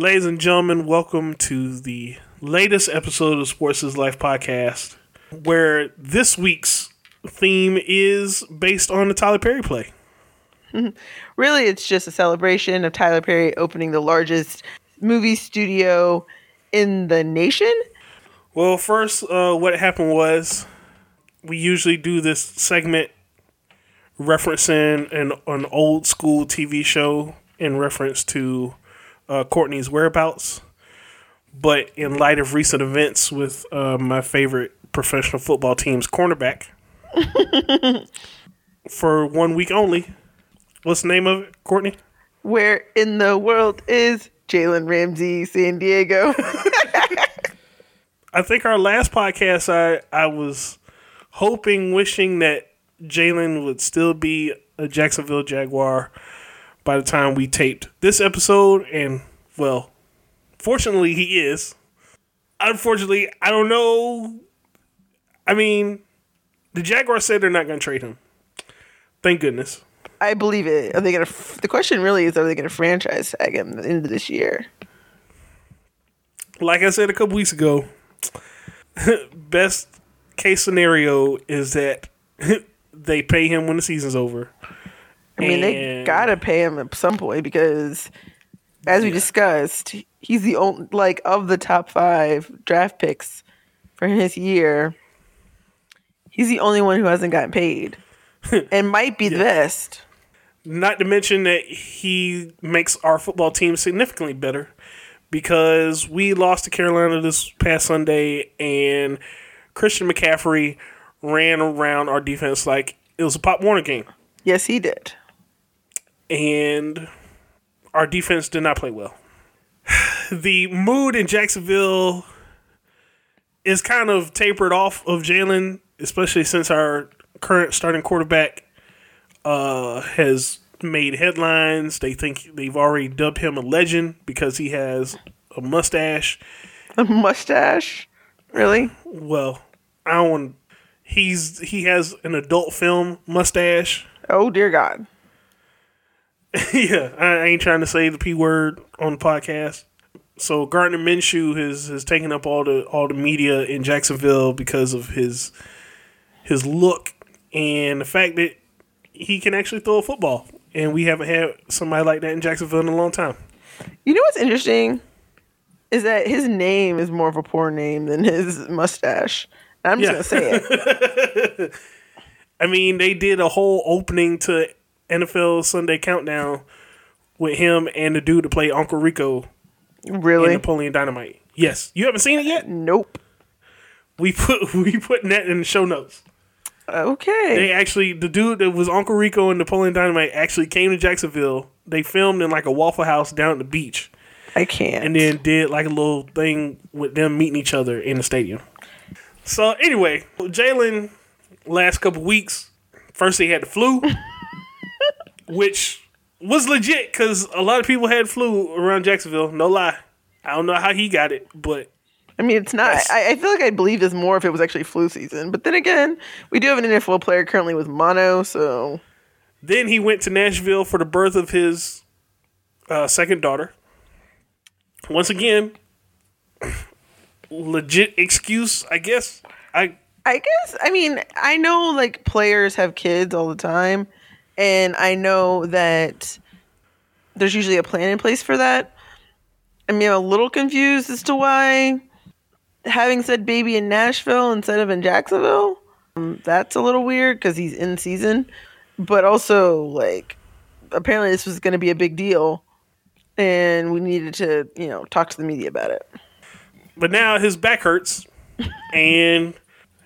Ladies and gentlemen, welcome to the latest episode of Sports is Life podcast, where this week's theme is based on the Tyler Perry play. Really, it's just a celebration of Tyler Perry opening the largest movie studio in the nation. Well, first, uh, what happened was we usually do this segment referencing an, an old school TV show in reference to uh, Courtney's whereabouts. But in light of recent events with uh, my favorite professional football team's cornerback, for one week only, what's the name of it, Courtney? Where in the world is Jalen Ramsey, Sandiego? I think our last podcast, I I was hoping, wishing that Jalen would still be a Jacksonville Jaguar by the time we taped this episode, and well, fortunately, he is. Unfortunately, I don't know. I mean, the Jaguars said they're not going to trade him. Thank goodness. I believe it. Are they gonna? The question really is: Are they gonna franchise tag him at the end of this year? Like I said a couple weeks ago, best case scenario is that they pay him when the season's over. I mean, they gotta pay him at some point because, as we discussed, he's the only like of the top five draft picks for his year. He's the only one who hasn't gotten paid, and might be the best. Not to mention that he makes our football team significantly better because we lost to Carolina this past Sunday and Christian McCaffrey ran around our defense like it was a Pop Warner game. Yes, he did. And our defense did not play well. The mood in Jacksonville is kind of tapered off of Jalen, especially since our current starting quarterback uh, has made headlines. They think they've already dubbed him a legend because he has a mustache. A mustache, really? Well, I don't want. He's he has an adult film mustache. Oh dear God! yeah, I, ain't trying to say the p word on the podcast. So Gardner Minshew has has taken up all the all the media in Jacksonville because of his his look and the fact that he can actually throw a football. And we haven't had somebody like that in Jacksonville in a long time. You know what's interesting is that his name is more of a poor name than his mustache. And I'm just Yeah. gonna say it. I mean, they did a whole opening to NFL Sunday Countdown with him and the dude to play Uncle Rico Really? Napoleon Dynamite. Yes, you haven't seen it yet. Nope. We put we put that in the show notes. Okay. They actually, the dude that was Uncle Rico and Napoleon Dynamite actually came to Jacksonville. They filmed in like a Waffle House down at the beach, I can't. and then did like a little thing with them meeting each other in the stadium. So anyway, Jalen, last couple weeks, first he had the flu, which was legit because a lot of people had flu around Jacksonville. No lie, I don't know how he got it, but I mean, it's not. I, I feel like I'd believe this more if it was actually flu season. But then again, we do have an NFL player currently with mono, so Then he went to Nashville for the birth of his uh, second daughter. Once again, legit excuse, I guess. I I guess. I mean, I know like players have kids all the time, and I know that there's usually a plan in place for that. I mean, I'm a little confused as to why having said baby in Nashville instead of in Jacksonville. Um, that's a little weird because he's in season, but also like apparently this was going to be a big deal, and we needed to you know talk to the media about it. but now his back hurts and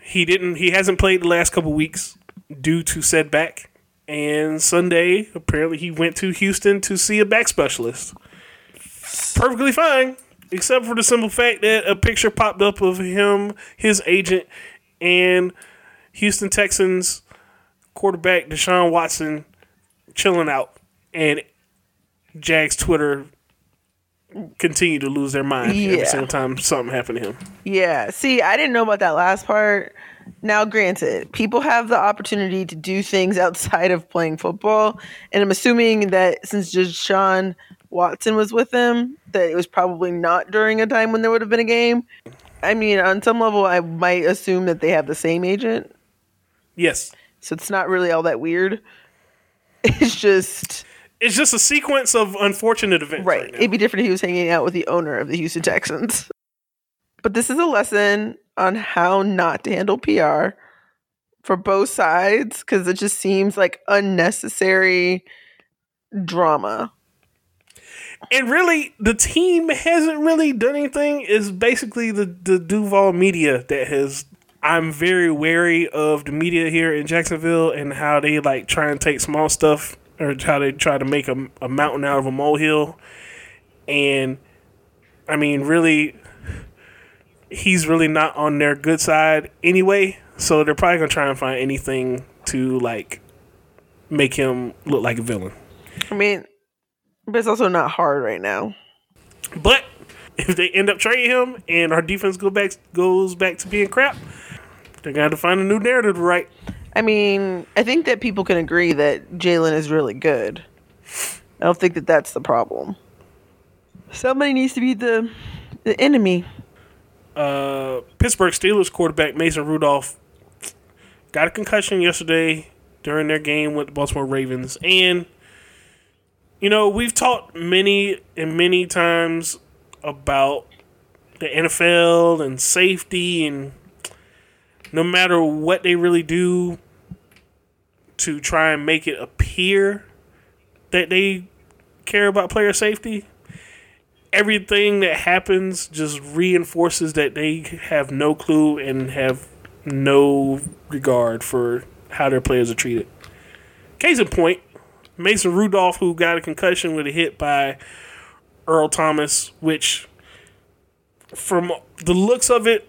he didn't he hasn't played the last couple weeks due to said back. And Sunday, apparently he went to Houston to see a back specialist. Perfectly fine, except for the simple fact that a picture popped up of him, his agent, and Houston Texans quarterback Deshaun Watson chilling out. And Jags Twitter continue to lose their mind every Yeah. single time something happened to him. Yeah. See, I didn't know about that last part. Now, granted, people have the opportunity to do things outside of playing football, and I'm assuming that since Deshaun Watson was with him, that it was probably not during a time when there would have been a game. I mean, on some level, I might assume that they have the same agent, Yes. so it's not really all that weird. It's just It's just a sequence of unfortunate events. right. Right. It'd be different if he was hanging out with the owner of the Houston Texans. But this is a lesson on how not to handle PR for both sides because it just seems like unnecessary drama. and really, the team hasn't really done anything. It's basically the the Duval media that has. I'm very wary of the media here in Jacksonville and how they like try and take small stuff or how they try to make a, a mountain out of a molehill. And I mean, really, he's really not on their good side anyway. So they're probably gonna try and find anything to like make him look like a villain. I mean, but it's also not hard right now. But if they end up trading him and our defense go back goes back to being crap, they're gonna have to find a new narrative to write. I mean, I think that people can agree that Jalen is really good. I don't think that that's the problem. Somebody needs to be the the enemy. Uh, Pittsburgh Steelers quarterback Mason Rudolph got a concussion yesterday during their game with the Baltimore Ravens, and you know we've talked many and many times about the NFL and safety and no matter what they really do to try and make it appear that they care about player safety, everything that happens just reinforces that they have no clue and have no regard for how their players are treated. Case in point, Mason Rudolph, who got a concussion with a hit by Earl Thomas, which from the looks of it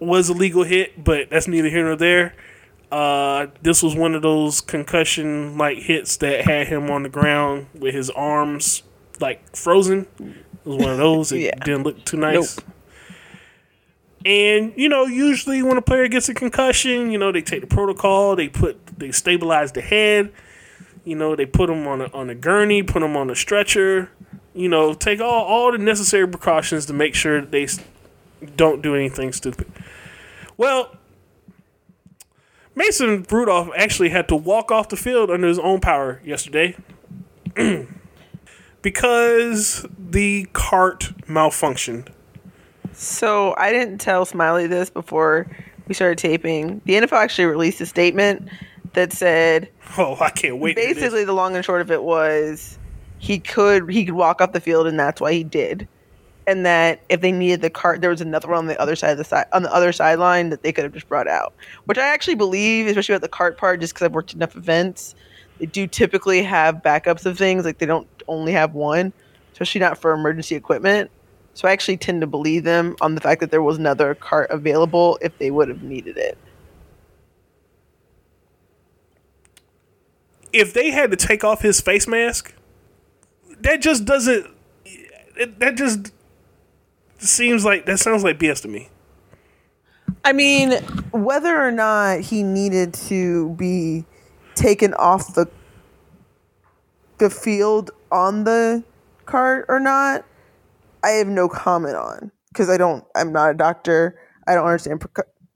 was a legal hit, but that's neither here nor there. Uh, this was one of those concussion like hits that had him on the ground with his arms like frozen. It was one of those. It Yeah. didn't look too nice. Nope. And you know, usually when a player gets a concussion, you know they take the protocol. They put they stabilize the head. You know they put them on a on a gurney, put them on a stretcher. You know, take all all the necessary precautions to make sure that they don't do anything stupid. Well, Mason Rudolph actually had to walk off the field under his own power yesterday because the cart malfunctioned. So I didn't tell Smiley this before we started taping. The NFL actually released a statement that said Oh, I can't wait. to hear this. basically the long and short of it was he could he could walk off the field and that's why he did. And that if they needed the cart, there was another one on the other side of the side on the other sideline that they could have just brought out. Which I actually believe, especially about the cart part, just because I've worked enough events, they do typically have backups of things. Like they don't only have one, especially not for emergency equipment. So I actually tend to believe them on the fact that there was another cart available if they would have needed it. if they had to take off his face mask, that just doesn't. That just seems like that sounds like BS to me. I mean, whether or not he needed to be taken off the the field on the cart or not, I have no comment on because I don't. I'm not a doctor. I don't understand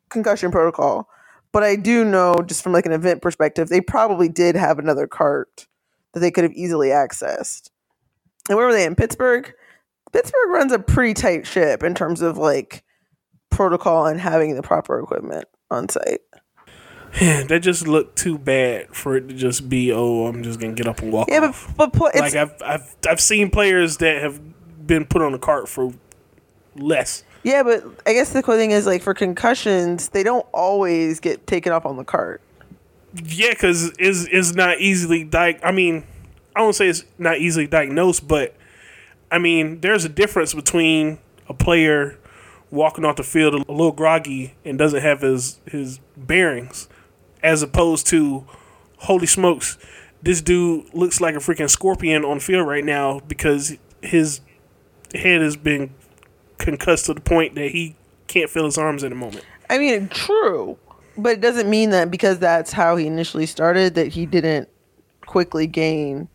concussion protocol, but I do know just from like an event perspective, they probably did have another cart that they could have easily accessed. And where were they in Pittsburgh? Pittsburgh runs a pretty tight ship in terms of like protocol and having the proper equipment on site. that just looked too bad for it to just be. Oh, I'm just gonna get up and walk Yeah, but off. but it's, like I've I've I've seen players that have been put on the cart for less. yeah, but I guess the cool thing is like for concussions, they don't always get taken off on the cart. Yeah, because it's, it's not easily di- I mean, I won't say it's not easily diagnosed, but I mean, there's a difference between a player walking off the field a little groggy and doesn't have his his bearings, as opposed to, holy smokes, this dude looks like a freaking scorpion on field right now because his head has been concussed to the point that he can't feel his arms at the moment. I mean, true, but it doesn't mean that because that's how he initially started that he didn't quickly gain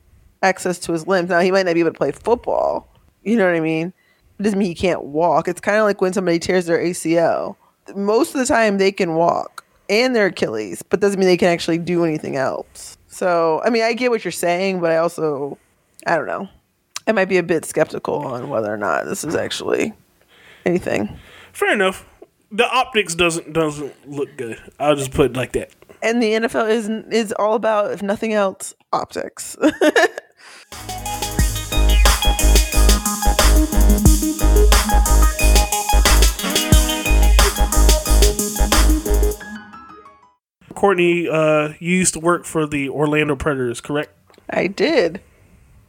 access to his limbs. Now he might not be able to play football. You know what I mean? It doesn't mean he can't walk. It's kind of like when somebody tears their ACL. Most of the time they can walk and their Achilles, but doesn't mean they can actually do anything else. So, I mean, I get what you're saying, but I also, I don't know. I might be a bit skeptical on whether or not this is actually anything. Fair enough. The optics doesn't doesn't look good. I'll just put it like that. And the NFL is is all about, if nothing else, optics. Courtney, uh, you used to work for the Orlando Predators, correct? I did.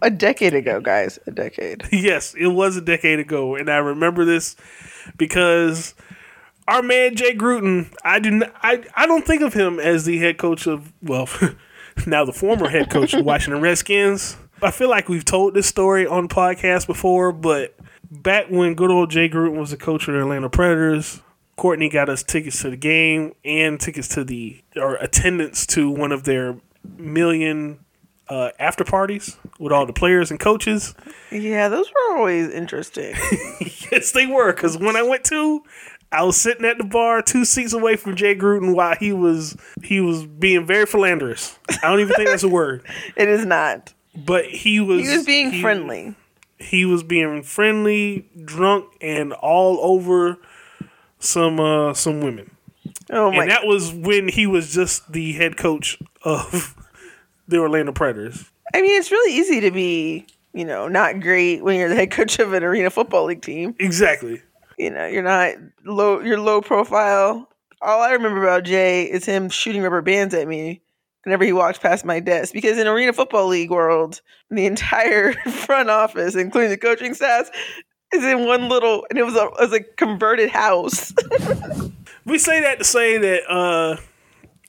A decade ago, guys. A decade. yes, it was a decade ago, and I remember this because our man Jay Gruden, I do not, I I don't think of him as the head coach of well, now the former head coach of Washington Redskins. I feel like we've told this story on podcast before, but back when good old Jay Gruden was the coach of the Atlanta Predators, Courtney got us tickets to the game and tickets to the or attendance to one of their million uh, after parties with all the players and coaches. Yeah, those were always interesting. yes, they were. Because when I went to, I was sitting at the bar, two seats away from Jay Gruden, while he was he was being very philanderous. I don't even think that's a word. It is not. But he was he was being he, friendly. He was being friendly, drunk, and all over some uh some women. Oh my! And that was when he was just the head coach of the Orlando Predators. I mean, it's really easy to be, you know, not great when you're the head coach of an arena football league team. Exactly. You know, you're not low. You're low profile. All I remember about Jay is him shooting rubber bands at me whenever he walked past my desk. Because in arena football league world, the entire front office, including the coaching staff, is in one little, and it was a, it was a converted house. we say that to say that uh,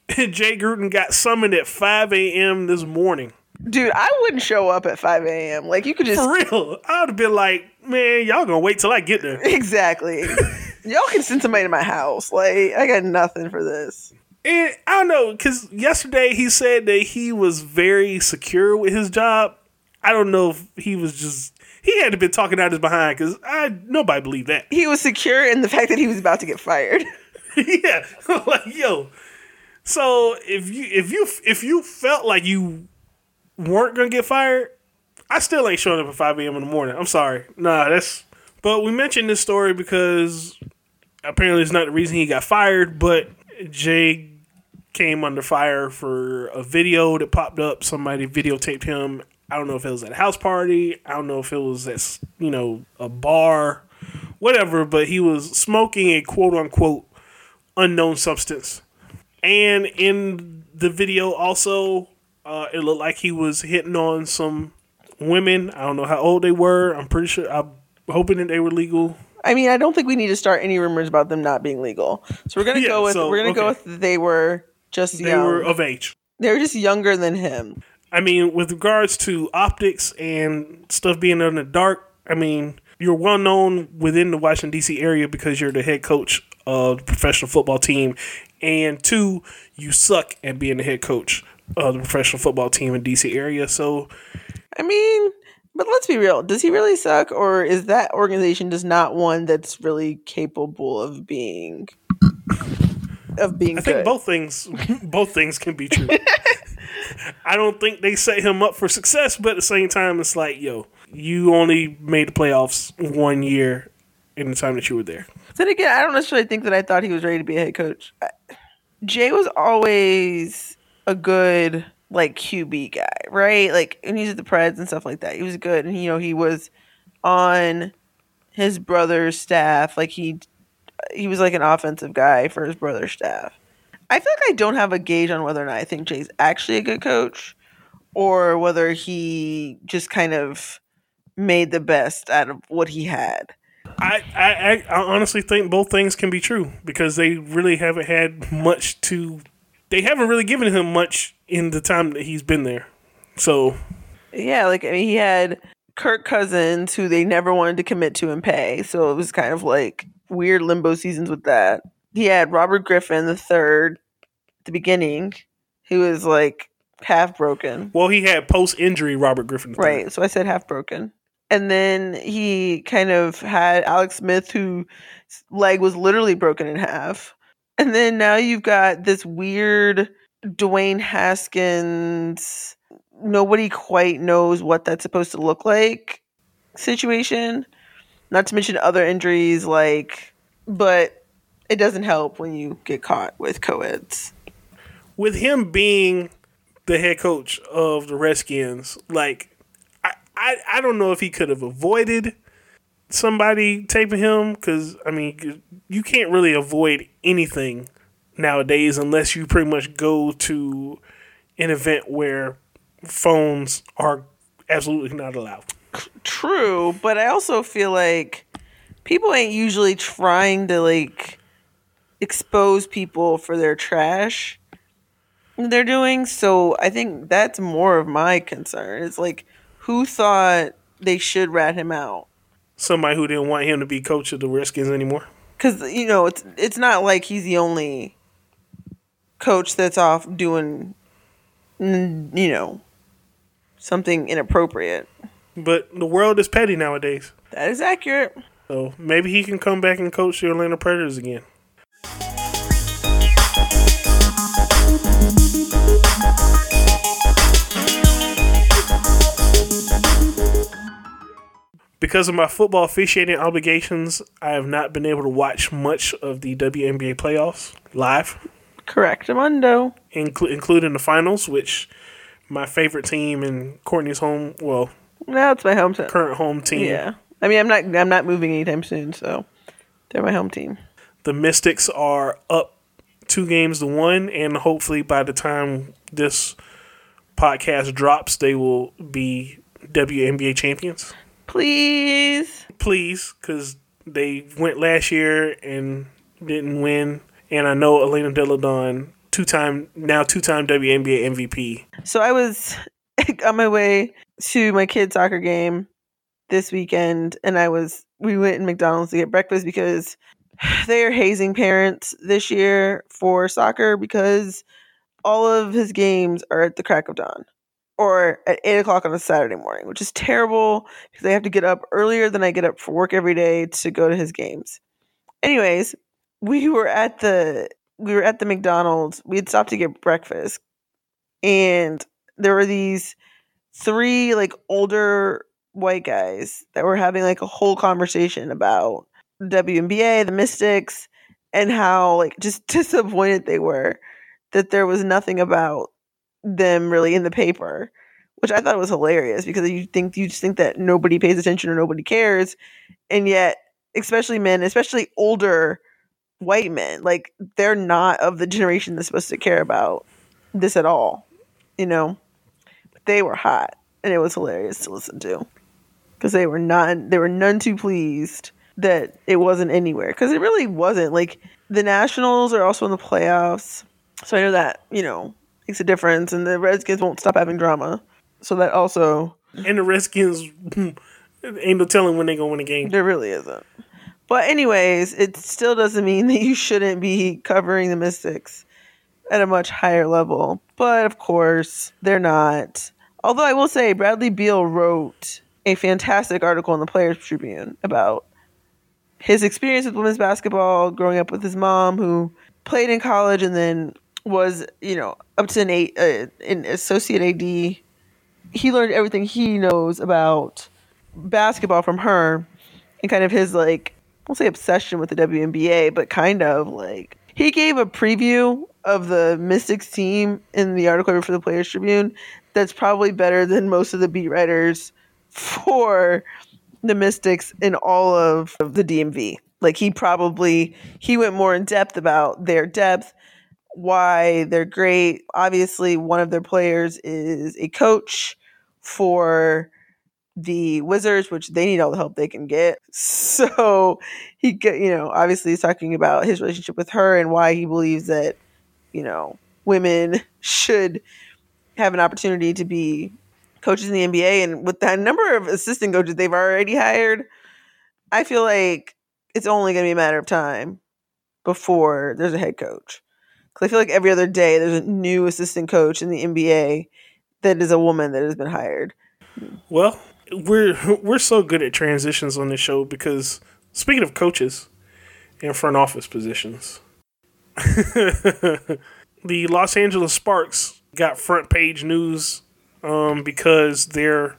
Jay Gruden got summoned at 5 a.m. this morning. Dude, I wouldn't show up at 5 a.m. Like, you could just. For real. I would have been like, man, y'all gonna wait till I get there. Exactly. y'all can send somebody to my house. Like, I got nothing for this. And I don't know, because yesterday he said that he was very secure with his job. I don't know if he was just he had to be talking out his behind because I nobody believed that. He was secure in the fact that he was about to get fired. yeah, like yo. So if you if you if you felt like you weren't gonna get fired, I still ain't showing up at five a.m. in the morning. I'm sorry, nah, that's. But we mentioned this story because apparently it's not the reason he got fired, but Jay came under fire for a video that popped up. Somebody videotaped him I don't know if it was at a house party. I don't know if it was at you know a bar, whatever. But he was smoking a quote unquote unknown substance, and in the video also, uh, it looked like he was hitting on some women. I don't know how old they were. I'm pretty sure. I'm hoping that they were legal. I mean, I don't think we need to start any rumors about them not being legal. So we're gonna yeah, go with so, we're gonna okay. go with they were just they young. were of age. They were just younger than him. I mean, with regards to optics and stuff being in the dark, I mean, you're well known within the Washington D.C. area because you're the head coach of the professional football team, and two, you suck at being the head coach of the professional football team in D.C. area. So, I mean, but let's be real. Does he really suck, or is that organization just not one that's really capable of being of being? I think both things both things can be true. I don't think they set him up for success, but at the same time, it's like, yo, you only made the playoffs one year in the time that you were there. Then again, I don't necessarily think that I thought he was ready to be a head coach. Jay was always a good like QB guy, right? Like, and he's at the Preds and stuff like that. He was good, and you know he was on his brother's staff. Like he he was like an offensive guy for his brother's staff. I feel like I don't have a gauge on whether or not I think Jay's actually a good coach or whether he just kind of made the best out of what he had. I, I, I honestly think both things can be true because they really haven't had much to. They haven't really given him much in the time that he's been there. So. Yeah, like I mean, he had Kirk Cousins, who they never wanted to commit to and pay. So it was kind of like weird limbo seasons with that he had Robert Griffin the third at the beginning, who was like half broken. Well, he had post injury Robert Griffin. III. Right. So I said half broken. And then he kind of had Alex Smith, whose leg was literally broken in half. And then now you've got this weird Dwayne Haskins, nobody quite knows what that's supposed to look like situation. Not to mention other injuries, like, but it doesn't help when you get caught with co-eds. With him being the head coach of the Redskins, like, I, I, I don't know if he could have avoided somebody taping him because, I mean, you can't really avoid anything nowadays unless you pretty much go to an event where phones are absolutely not allowed. True, but I also feel like people ain't usually trying to like expose people for their trash they're doing. So I think that's more of my concern. It's like who thought they should rat him out? Somebody who didn't want him to be coach of the Redskins anymore. Because you know it's it's not like he's the only coach that's off doing you know something inappropriate. But the world is petty nowadays. That is accurate. So maybe he can come back and coach the Atlanta Predators again. Because of my football officiating obligations, I have not been able to watch much of the WNBA playoffs live. Correct, Amundo. Inclu- including the finals, which my favorite team and Courtney's home, well, now it's my home team. Current home team. Yeah, I mean, I'm not, I'm not moving anytime soon, so they're my home team. The Mystics are up two games to one, and hopefully by the time this podcast drops, they will be WNBA champions. Please, please, because they went last year and didn't win, and I know Elena Delle Donne two time now two time WNBA MVP. So I was on my way to my kid's soccer game this weekend and I was we went in McDonald's to get breakfast because they are hazing parents this year for soccer because all of his games are at the crack of dawn or at eight o'clock on a Saturday morning, which is terrible because they have to get up earlier than I get up for work every day to go to his games. Anyways, we were at the we were at the McDonald's. We had stopped to get breakfast, and there were these three like older white guys that were having like a whole conversation about the WNBA, the Mystics, and how like just disappointed they were that there was nothing about them really in the paper, which I thought was hilarious because you think you just think that nobody pays attention or nobody cares, and yet especially men, especially older white men, like they're not of the generation that's supposed to care about this at all, you know. But they were hot, and it was hilarious to listen to because they were not they were none too pleased that it wasn't anywhere because it really wasn't. Like the Nationals are also in the playoffs, so I know that you know makes a difference, and the Redskins won't stop having drama, so that also. And the Redskins ain't no telling when they gonna win a game. There really isn't. But anyways, it still doesn't mean that you shouldn't be covering the Mystics at a much higher level. But of course, they're not. Although I will say Bradley Beal wrote a fantastic article in the Players Tribune about his experience with women's basketball, growing up with his mom who played in college and then was, you know, up to an, uh, an associate AD. He learned everything he knows about basketball from her and kind of his like I won't say obsession with the WNBA, but kind of like he gave a preview of the Mystics team in the article for the Players Tribune that's probably better than most of the beat writers for the Mystics in all of the DMV. Like he probably he went more in depth about their depth, why they're great. Obviously, one of their players is a coach for the Wizards, which they need all the help they can get. So he, you know, obviously he's talking about his relationship with her and why he believes that, you know, women should have an opportunity to be coaches in the NBA. And with that number of assistant coaches they've already hired, I feel like it's only going to be a matter of time before there's a head coach. Because I feel like every other day there's a new assistant coach in the NBA that is a woman that has been hired. Well, we're we're so good at transitions on this show because speaking of coaches and front office positions, the Los Angeles Sparks got front page news um, because their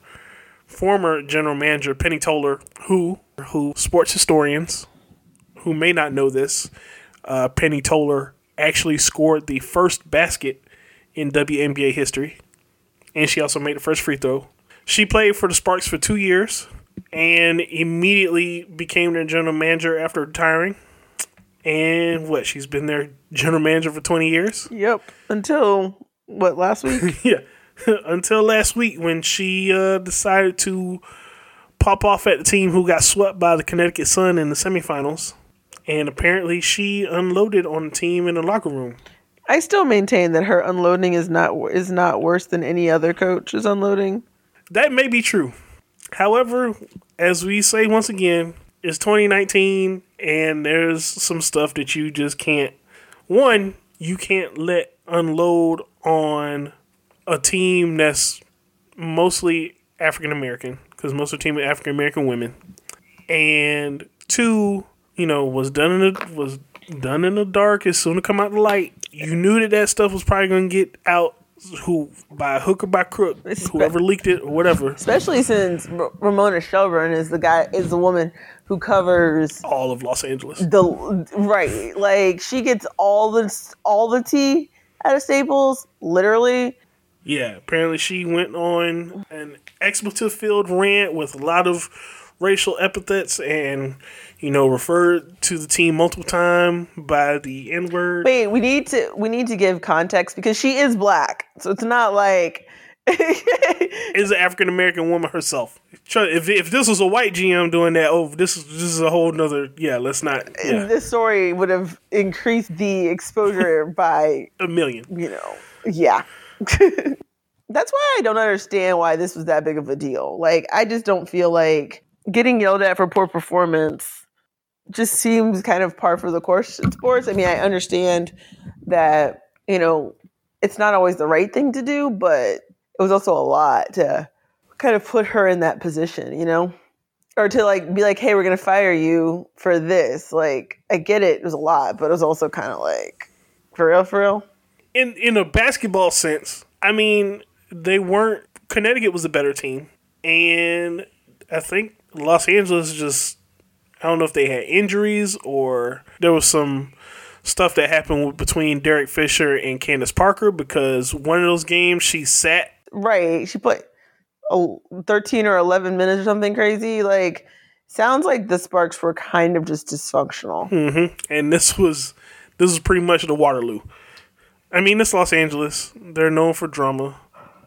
former general manager Penny Toler, who who sports historians who may not know this, uh, Penny Toler actually scored the first basket in WNBA history, and she also made the first free throw. She played for the Sparks for two years and immediately became their general manager after retiring. And what? She's been their general manager for 20 years? Yep. Until what, last week? yeah. Until last week when she uh, decided to pop off at the team who got swept by the Connecticut Sun in the semifinals. And apparently she unloaded on the team in the locker room. I still maintain that her unloading is not is not worse than any other coach's unloading. That may be true. However, as we say once again, it's 2019 and there's some stuff that you just can't one, you can't let unload on a team that's mostly African American because most of the team are African American women. And two, you know, was done in the was done in the dark as soon to come out the light. You knew that that stuff was probably going to get out who by hook or by crook, whoever leaked it or whatever. Especially since R- Ramona Shelburne is the guy is the woman who covers all of Los Angeles. The right, like she gets all the all the tea out of Staples, literally. Yeah, apparently she went on an expletive filled rant with a lot of racial epithets and you know, referred to the team multiple times by the N word. Wait, we need to we need to give context because she is black, so it's not like is an African American woman herself. If if this was a white GM doing that, oh, this is this is a whole nother. Yeah, let's not. Yeah. This story would have increased the exposure by a million. You know, yeah. That's why I don't understand why this was that big of a deal. Like, I just don't feel like getting yelled at for poor performance just seems kind of par for the course in sports. I mean, I understand that, you know, it's not always the right thing to do, but it was also a lot to kind of put her in that position, you know? Or to like be like, hey, we're gonna fire you for this. Like, I get it, it was a lot, but it was also kind of like, for real, for real. In in a basketball sense, I mean, they weren't Connecticut was a better team. And I think Los Angeles just I don't know if they had injuries or there was some stuff that happened between Derek Fisher and Candace Parker because one of those games she sat. Right. She put oh, 13 or 11 minutes or something crazy. Like, sounds like the Sparks were kind of just dysfunctional. Mm-hmm. And this was this was pretty much the Waterloo. I mean, it's Los Angeles. They're known for drama.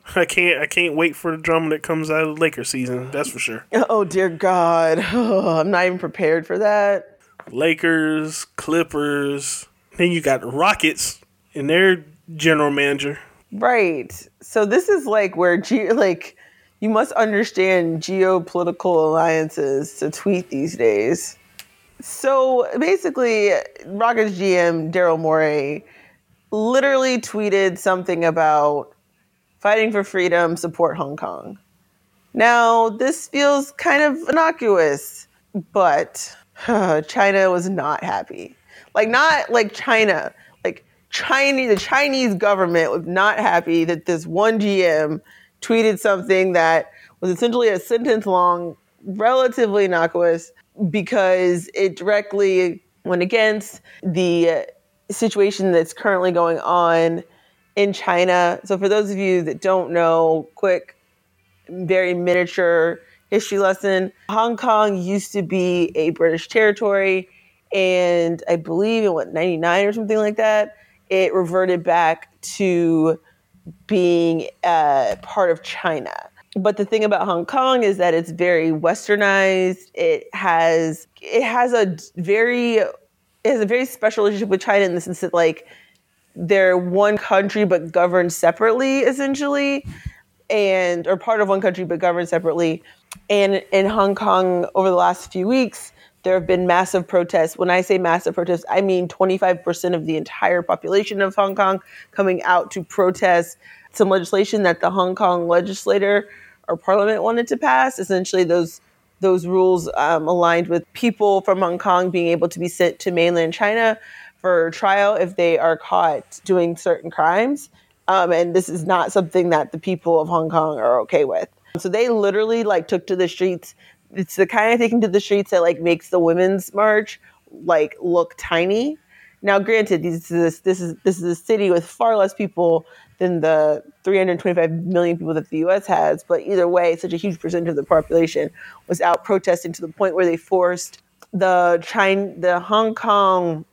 I can't I can't wait for the drama that comes out of Laker season. That's for sure. Oh dear God, oh, I'm not even prepared for that. Lakers, Clippers, then you got Rockets and their general manager. Right. So this is like where ge- like you must understand geopolitical alliances to tweet these days. So basically, Rockets GM Daryl Morey literally tweeted something about fighting for freedom, support Hong Kong. Now, this feels kind of innocuous, but uh, China was not happy. Like, not like China, like Chinese, the Chinese government was not happy that this one GM tweeted something that was essentially a sentence long, relatively innocuous, because it directly went against the situation that's currently going on in China. So, for those of you that don't know, quick, very miniature history lesson Hong Kong used to be a British territory, and I believe in what, 99 or something like that, it reverted back to being a part of China. But the thing about Hong Kong is that it's very westernized. It has it has a very it has a very special relationship with China in the sense that like they're one country but governed separately essentially and or part of one country but governed separately and in hong kong over the last few weeks there have been massive protests. When I say massive protests, I mean 25% of the entire population of Hong Kong coming out to protest some legislation that the Hong Kong legislator or parliament wanted to pass. Essentially, those those rules um, aligned with people from Hong Kong being able to be sent to mainland China for trial if they are caught doing certain crimes. Um, and this is not something that the people of Hong Kong are okay with. So they literally like took to the streets. It's the kind of taking to the streets that like makes the women's march like look tiny. Now, granted, this is this is this is a city with far less people than the 325 million people that the U.S. has. But either way, such a huge percentage of the population was out protesting to the point where they forced the China, the Hong Kong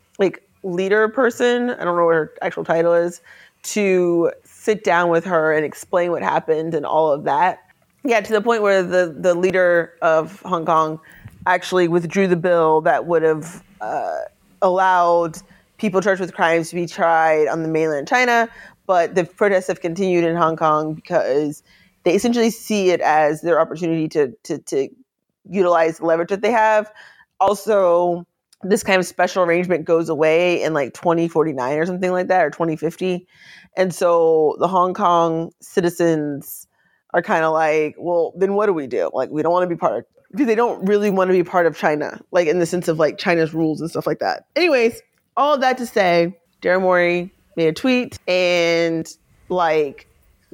leader person. I don't know what her actual title is to sit down with her and explain what happened and all of that. Yeah, to the point where the, the leader of Hong Kong actually withdrew the bill that would have uh, allowed people charged with crimes to be tried on the mainland China. But the protests have continued in Hong Kong because they essentially see it as their opportunity to, to, to utilize the leverage that they have. Also, this kind of special arrangement goes away in like 2049 or something like that or 2050 and so the hong kong citizens are kind of like well then what do we do? Like we don't want to be part of because they don't really want to be part of china like in the sense of like china's rules and stuff like that. Anyways all that to say Daryl Morey made a tweet and like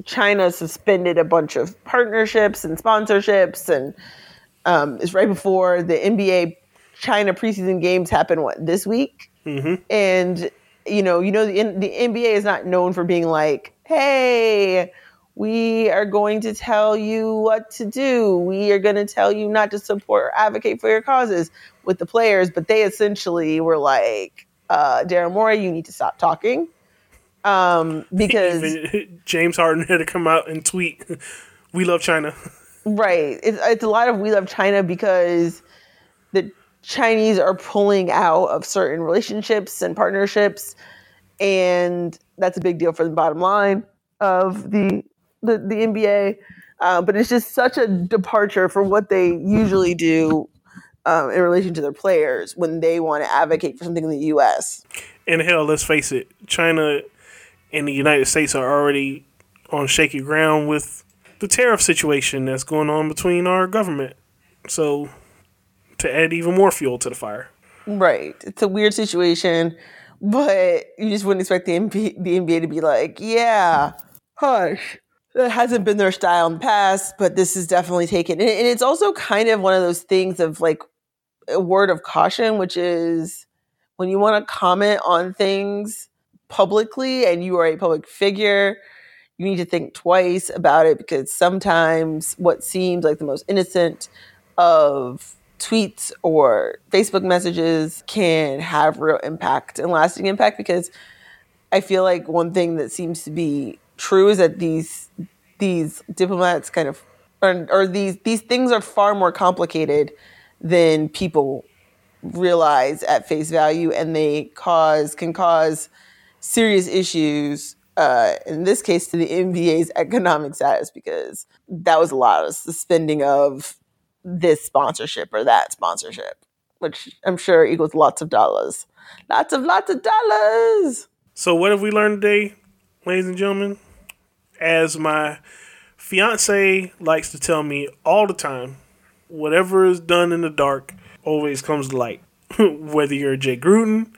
china suspended a bunch of partnerships and sponsorships and um, it's right before the nba China preseason games happen what this week, Mm-hmm. and you know, you know, the, the NBA is not known for being like, "Hey, we are going to tell you what to do. We are going to tell you not to support or advocate for your causes with the players." But they essentially were like, uh, "Daryl Morey, you need to stop talking." Um, because Even James Harden had to come out and tweet, "We love China." Right. It's, it's a lot of we love China because the Chinese are pulling out of certain relationships and partnerships, and that's a big deal for the bottom line of the the, the NBA. Uh, but it's just such a departure from what they usually do um, in relation to their players when they want to advocate for something in the U.S. And hell, let's face it, China and the United States are already on shaky ground with the tariff situation that's going on between our government. So, to add even more fuel to the fire. Right. It's a weird situation, but you just wouldn't expect the NBA, the NBA to be like, yeah, hush. That hasn't been their style in the past, but this is definitely taken. And, and it's also kind of one of those things of like a word of caution, which is when you want to comment on things publicly and you are a public figure, you need to think twice about it because sometimes what seems like the most innocent of tweets or Facebook messages can have real impact and lasting impact because I feel like one thing that seems to be true is that these these diplomats kind of or, or these these things are far more complicated than people realize at face value and they cause can cause serious issues uh, in this case to the NBA's economic status because that was a lot of suspending of this sponsorship or that sponsorship, which I'm sure equals lots of dollars. Lots of lots of dollars. So, what have we learned today, ladies and gentlemen? As my fiance likes to tell me all the time, whatever is done in the dark always comes to light. whether you're Jay Gruden,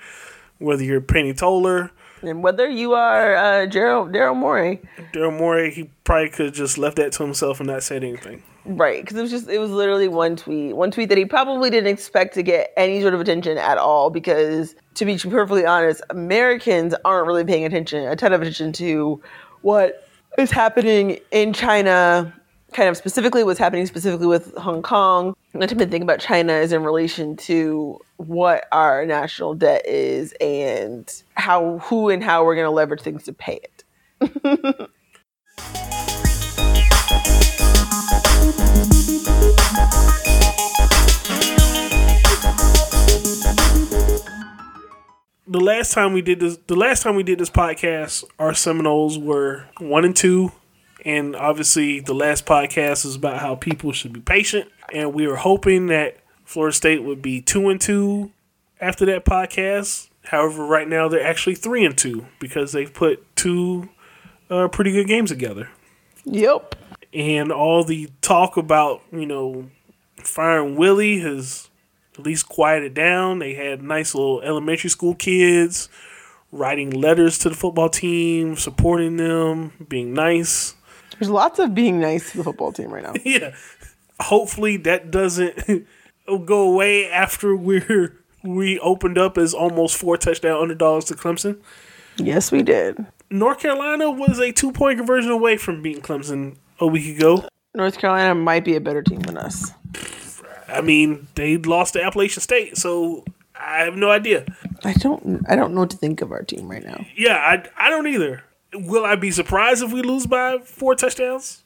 whether you're Penny Toler, And whether you are uh, Daryl Daryl Morey, Daryl Morey, he probably could have just left that to himself and not said anything. Right? Because it was just it was literally one tweet, one tweet that he probably didn't expect to get any sort of attention at all. Because to be perfectly honest, Americans aren't really paying attention, a ton of attention to what is happening in China, kind of specifically what's happening specifically with Hong Kong. Not to think about China is in relation to what our national debt is and how who and how we're going to leverage things to pay it. the last time we did this the last time we did this podcast our seminoles were one and two and obviously the last podcast is about how people should be patient and we were hoping that Florida State would be two and two after that podcast. However, right now they're actually three and two because they've put two uh, pretty good games together. Yep. And all the talk about you know firing Willie has at least quieted down. They had nice little elementary school kids writing letters to the football team, supporting them, being nice. There's lots of being nice to the football team right now. yeah. Hopefully that doesn't go away after we're we opened up as almost four touchdown underdogs to Clemson. Yes, we did. North Carolina was a two point conversion away from beating Clemson a week ago. North Carolina might be a better team than us. I mean, they lost to Appalachian State, so I have no idea. I don't. I don't know what to think of our team right now. Yeah, I, I don't either. Will I be surprised if we lose by four touchdowns?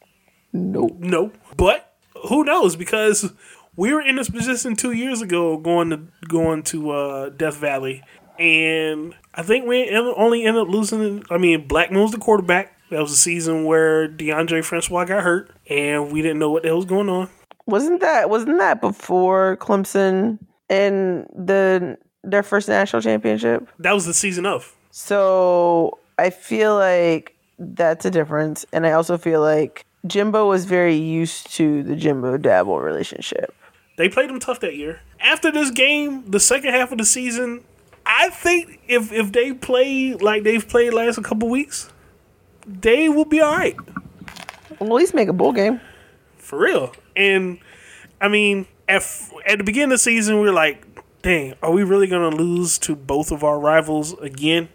Nope. No, but who knows? Because we were in this position two years ago, going to going to uh, Death Valley, and I think we only ended up losing. I mean, Blackman was the quarterback. That was a season where Deondre Francois got hurt, and we didn't know what the hell was going on. Wasn't that wasn't that before Clemson and the their first national championship? That was the season of. So I feel like that's a difference, and I also feel like Jimbo was very used to the Jimbo Dabo relationship. They played them tough that year. After this game, the second half of the season, I think if if they play like they've played last a couple weeks, they will be all right. Well, at least make a bowl game. For real. And I mean, at at the beginning of the season, we are like, dang, are we really gonna lose to both of our rivals again?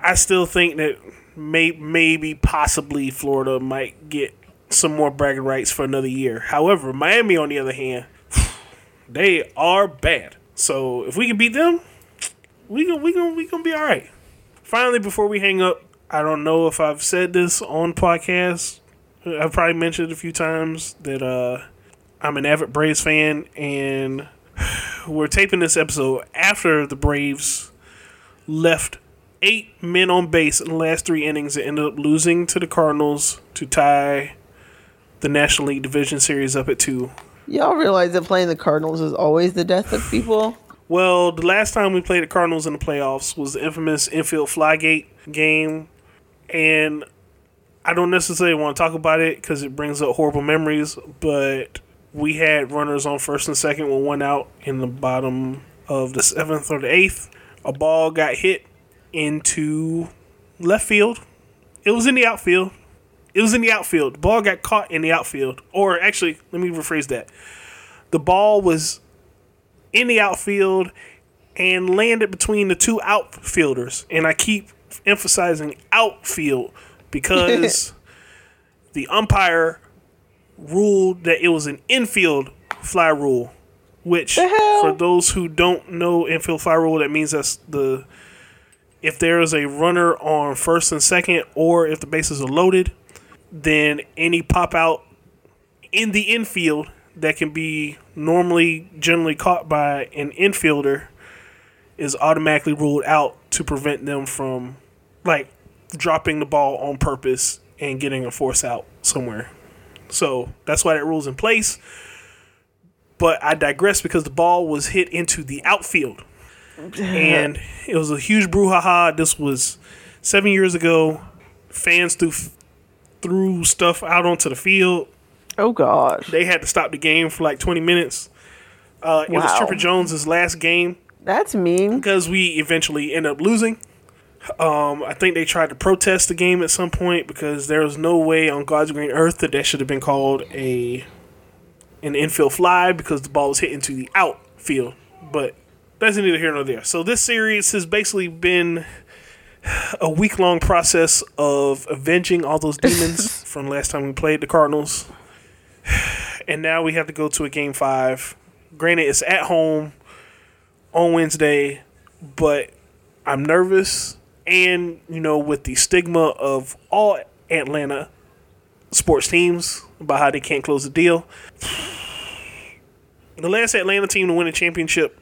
I still think that may, maybe possibly Florida might get some more bragging rights for another year. However, Miami on the other hand, they are bad. So if we can beat them, we gonna we gonna we gonna be all right. Finally, before we hang up, I don't know if I've said this on podcast. I've probably mentioned it a few times that uh, I'm an avid Braves fan, and we're taping this episode after the Braves left eight men on base in the last three innings and ended up losing to the Cardinals to tie the National League Division Series up at two. Y'all realize that playing the Cardinals is always the death of people? Well, the last time we played the Cardinals in the playoffs was the infamous infield flygate game, and I don't necessarily want to talk about it because it brings up horrible memories, but we had runners on first and second with one out in the bottom of the seventh or the eighth. A ball got hit into left field. It was in the outfield. It was in the outfield. The ball got caught in the outfield. Or actually, let me rephrase that. The ball was in the outfield and landed between the two outfielders. And I keep emphasizing outfield because the umpire ruled that it was an infield fly rule. Which, for those who don't know infield fly rule, that means that's the if there is a runner on first and second, or if the bases are loaded, then any pop out in the infield that can be normally generally caught by an infielder is automatically ruled out to prevent them from like dropping the ball on purpose and getting a force out somewhere. So that's why that rule's in place. But I digress because the ball was hit into the outfield. and it was a huge brouhaha. This was seven years ago. Fans threw, threw stuff out onto the field. Oh, gosh. They had to stop the game for like 20 minutes. Uh, wow. It was Chipper Jones's last game. That's mean. Because we eventually end up losing. Um, I think they tried to protest the game at some point because there was no way on God's green earth that that should have been called a an infield fly because the ball was hit into the outfield. But that's neither here nor there. So this series has basically been a week long process of avenging all those demons from last time we played the Cardinals. And now we have to go to a game five. Granted, it's at home on Wednesday, but I'm nervous and you know with the stigma of all Atlanta sports teams about how they can't close the deal. The last Atlanta team to win a championship,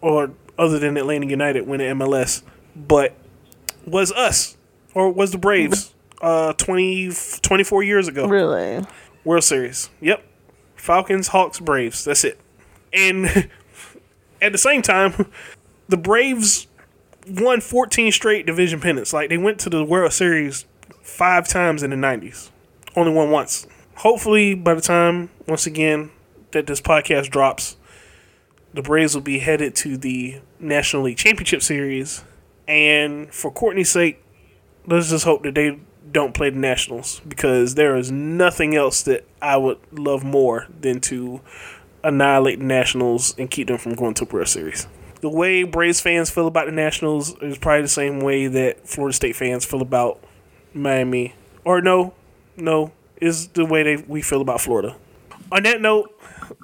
or other than Atlanta United winning MLS, but was us or was the Braves uh 20, 24 years ago. Really? World Series. Yep. Falcons, Hawks, Braves. That's it. And at the same time, the Braves won 14 straight division pennants. Like they went to the World Series five times in the 90s, only won once. Hopefully, by the time once again that this podcast drops, the Braves will be headed to the National League Championship Series. And for Courtney's sake, let's just hope that they don't play the Nationals because there is nothing else that I would love more than to annihilate the Nationals and keep them from going to World Series. The way Braves fans feel about the Nationals is probably the same way that Florida State fans feel about Miami. Or no, no, is the way they we feel about Florida. On that note,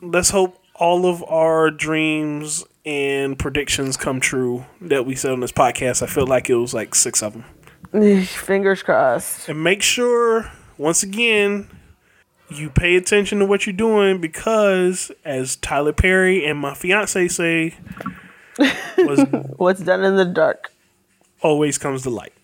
let's hope all of our dreams and predictions come true that we said on this podcast. I feel like it was like six of them. Fingers crossed. And make sure, once again, you pay attention to what you're doing because, as Tyler Perry and my fiance say, was What's done in the dark? always comes to light.